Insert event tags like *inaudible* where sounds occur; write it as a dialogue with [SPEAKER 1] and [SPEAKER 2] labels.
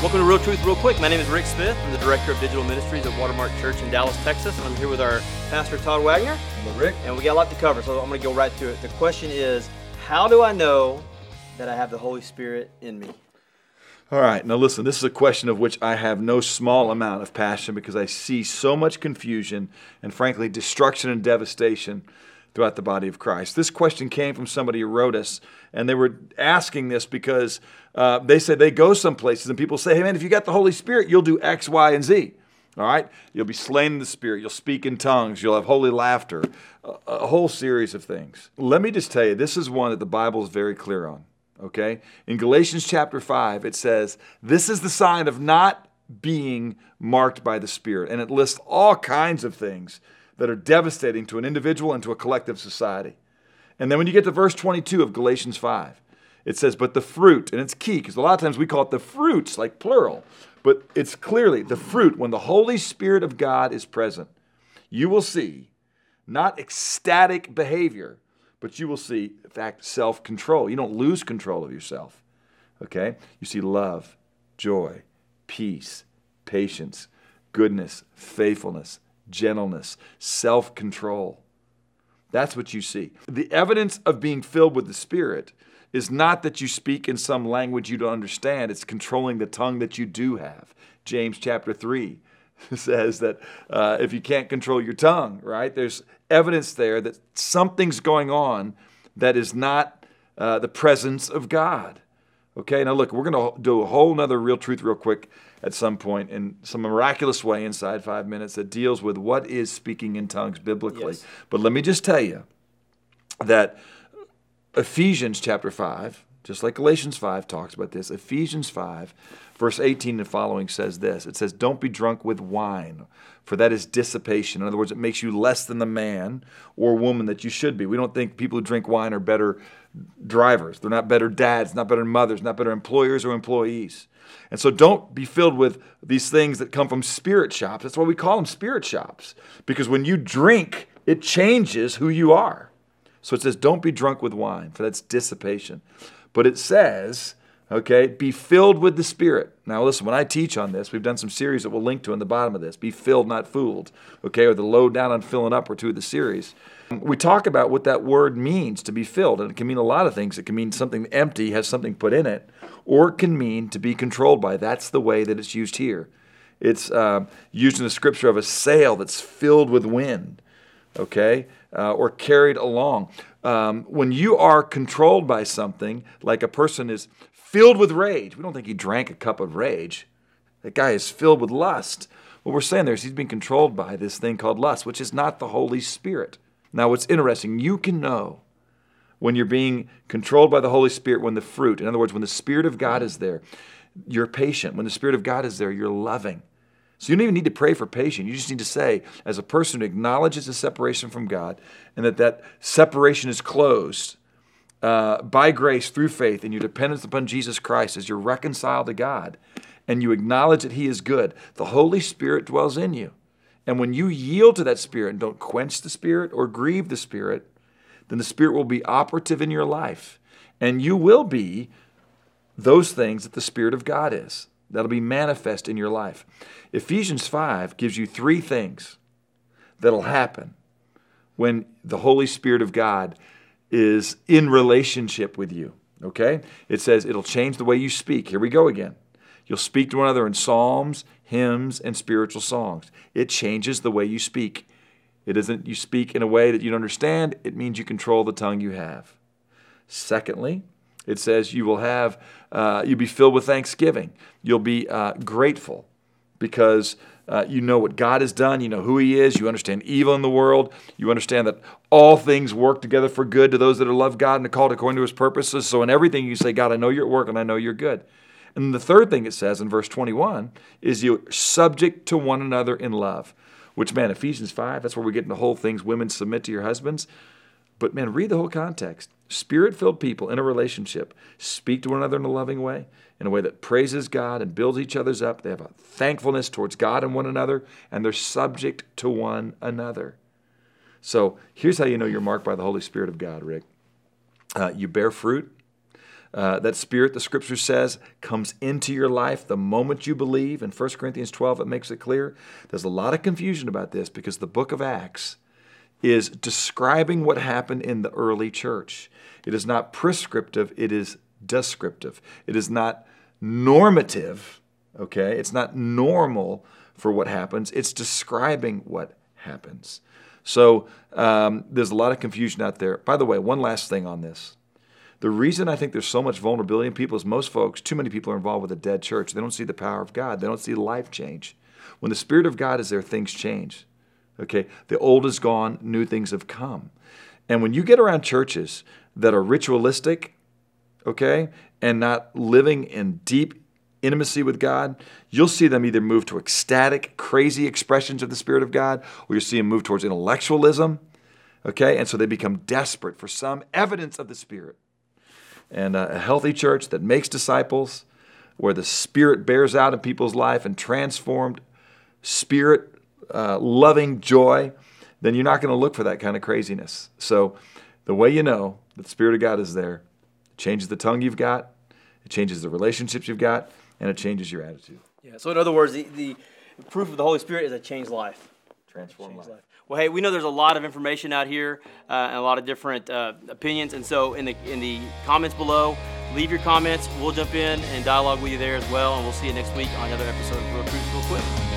[SPEAKER 1] Welcome to Real Truth Real Quick. My name is Rick Smith. I'm the Director of Digital Ministries at Watermark Church in Dallas, Texas. And I'm here with our Pastor Todd Wagner.
[SPEAKER 2] Hello, Rick.
[SPEAKER 1] And we got a lot to cover, so I'm going to go right to it. The question is How do I know that I have the Holy Spirit in me?
[SPEAKER 2] All right, now listen, this is a question of which I have no small amount of passion because I see so much confusion and, frankly, destruction and devastation throughout the body of Christ. This question came from somebody who wrote us, and they were asking this because uh, they said they go some places and people say, hey man, if you got the Holy Spirit, you'll do X, Y, and Z. All right? You'll be slain in the Spirit. You'll speak in tongues. You'll have holy laughter. A, a whole series of things. Let me just tell you, this is one that the Bible is very clear on. Okay? In Galatians chapter 5, it says, This is the sign of not being marked by the Spirit. And it lists all kinds of things that are devastating to an individual and to a collective society. And then when you get to verse 22 of Galatians 5, it says, But the fruit, and it's key because a lot of times we call it the fruits, like plural, but it's clearly the fruit when the Holy Spirit of God is present. You will see not ecstatic behavior, but you will see, in fact, self control. You don't lose control of yourself. Okay? You see love, joy, peace, patience, goodness, faithfulness, gentleness, self control. That's what you see. The evidence of being filled with the Spirit is not that you speak in some language you don't understand, it's controlling the tongue that you do have. James chapter 3 *laughs* says that uh, if you can't control your tongue, right, there's evidence there that something's going on that is not uh, the presence of God. Okay, now look, we're going to do a whole nother real truth real quick at some point in some miraculous way inside five minutes that deals with what is speaking in tongues biblically. Yes. But let me just tell you that Ephesians chapter 5, just like Galatians 5 talks about this, Ephesians 5, verse 18 and following says this It says, Don't be drunk with wine, for that is dissipation. In other words, it makes you less than the man or woman that you should be. We don't think people who drink wine are better drivers, they're not better dads, not better mothers, not better employers or employees. And so don't be filled with these things that come from spirit shops. That's why we call them spirit shops, because when you drink, it changes who you are. So it says, don't be drunk with wine, for that's dissipation. But it says, okay, be filled with the Spirit. Now, listen, when I teach on this, we've done some series that we'll link to in the bottom of this. Be filled, not fooled, okay, or the low down on filling up or two of the series. We talk about what that word means to be filled, and it can mean a lot of things. It can mean something empty has something put in it, or it can mean to be controlled by. That's the way that it's used here. It's uh, used in the scripture of a sail that's filled with wind, okay? uh, or carried along. Um, when you are controlled by something, like a person is filled with rage, we don't think he drank a cup of rage. That guy is filled with lust. What we're saying there is he's being controlled by this thing called lust, which is not the Holy Spirit. Now, what's interesting, you can know when you're being controlled by the Holy Spirit when the fruit, in other words, when the Spirit of God is there, you're patient. When the Spirit of God is there, you're loving. So you don't even need to pray for patience. You just need to say, as a person who acknowledges the separation from God and that that separation is closed uh, by grace through faith and your dependence upon Jesus Christ as you're reconciled to God and you acknowledge that He is good, the Holy Spirit dwells in you. And when you yield to that Spirit and don't quench the Spirit or grieve the Spirit, then the Spirit will be operative in your life. And you will be those things that the Spirit of God is. That'll be manifest in your life. Ephesians 5 gives you three things that'll happen when the Holy Spirit of God is in relationship with you. Okay? It says it'll change the way you speak. Here we go again. You'll speak to one another in psalms, hymns, and spiritual songs. It changes the way you speak. It isn't you speak in a way that you don't understand, it means you control the tongue you have. Secondly, it says you will have, uh, you'll be filled with thanksgiving. You'll be uh, grateful because uh, you know what God has done, you know who He is, you understand evil in the world, you understand that all things work together for good to those that are love God and are called according to His purposes. So in everything you say, God, I know you're at work and I know you're good. And the third thing it says in verse 21 is you're subject to one another in love, which, man, Ephesians 5, that's where we get into whole things. Women submit to your husbands. But man, read the whole context. Spirit filled people in a relationship speak to one another in a loving way, in a way that praises God and builds each other's up. They have a thankfulness towards God and one another, and they're subject to one another. So here's how you know you're marked by the Holy Spirit of God, Rick. Uh, you bear fruit. Uh, that spirit, the scripture says, comes into your life the moment you believe. In 1 Corinthians 12, it makes it clear. There's a lot of confusion about this because the book of Acts is describing what happened in the early church. It is not prescriptive, it is descriptive. It is not normative, okay? It's not normal for what happens, it's describing what happens. So um, there's a lot of confusion out there. By the way, one last thing on this. The reason I think there's so much vulnerability in people is most folks, too many people are involved with a dead church. They don't see the power of God, they don't see life change. When the Spirit of God is there, things change. Okay? The old is gone, new things have come. And when you get around churches that are ritualistic, okay, and not living in deep intimacy with God, you'll see them either move to ecstatic, crazy expressions of the Spirit of God, or you'll see them move towards intellectualism, okay? And so they become desperate for some evidence of the Spirit. And uh, a healthy church that makes disciples, where the Spirit bears out in people's life and transformed Spirit uh, loving joy, then you're not going to look for that kind of craziness. So the way you know that the Spirit of God is there, it changes the tongue you've got, it changes the relationships you've got, and it changes your attitude.
[SPEAKER 1] Yeah. So in other words, the, the proof of the Holy Spirit is a changed life.
[SPEAKER 2] Transform life. life.
[SPEAKER 1] Well, hey, we know there's a lot of information out here uh, and a lot of different uh, opinions, and so in the in the comments below, leave your comments. We'll jump in and dialogue with you there as well, and we'll see you next week on another episode of Real Truth Real Quick.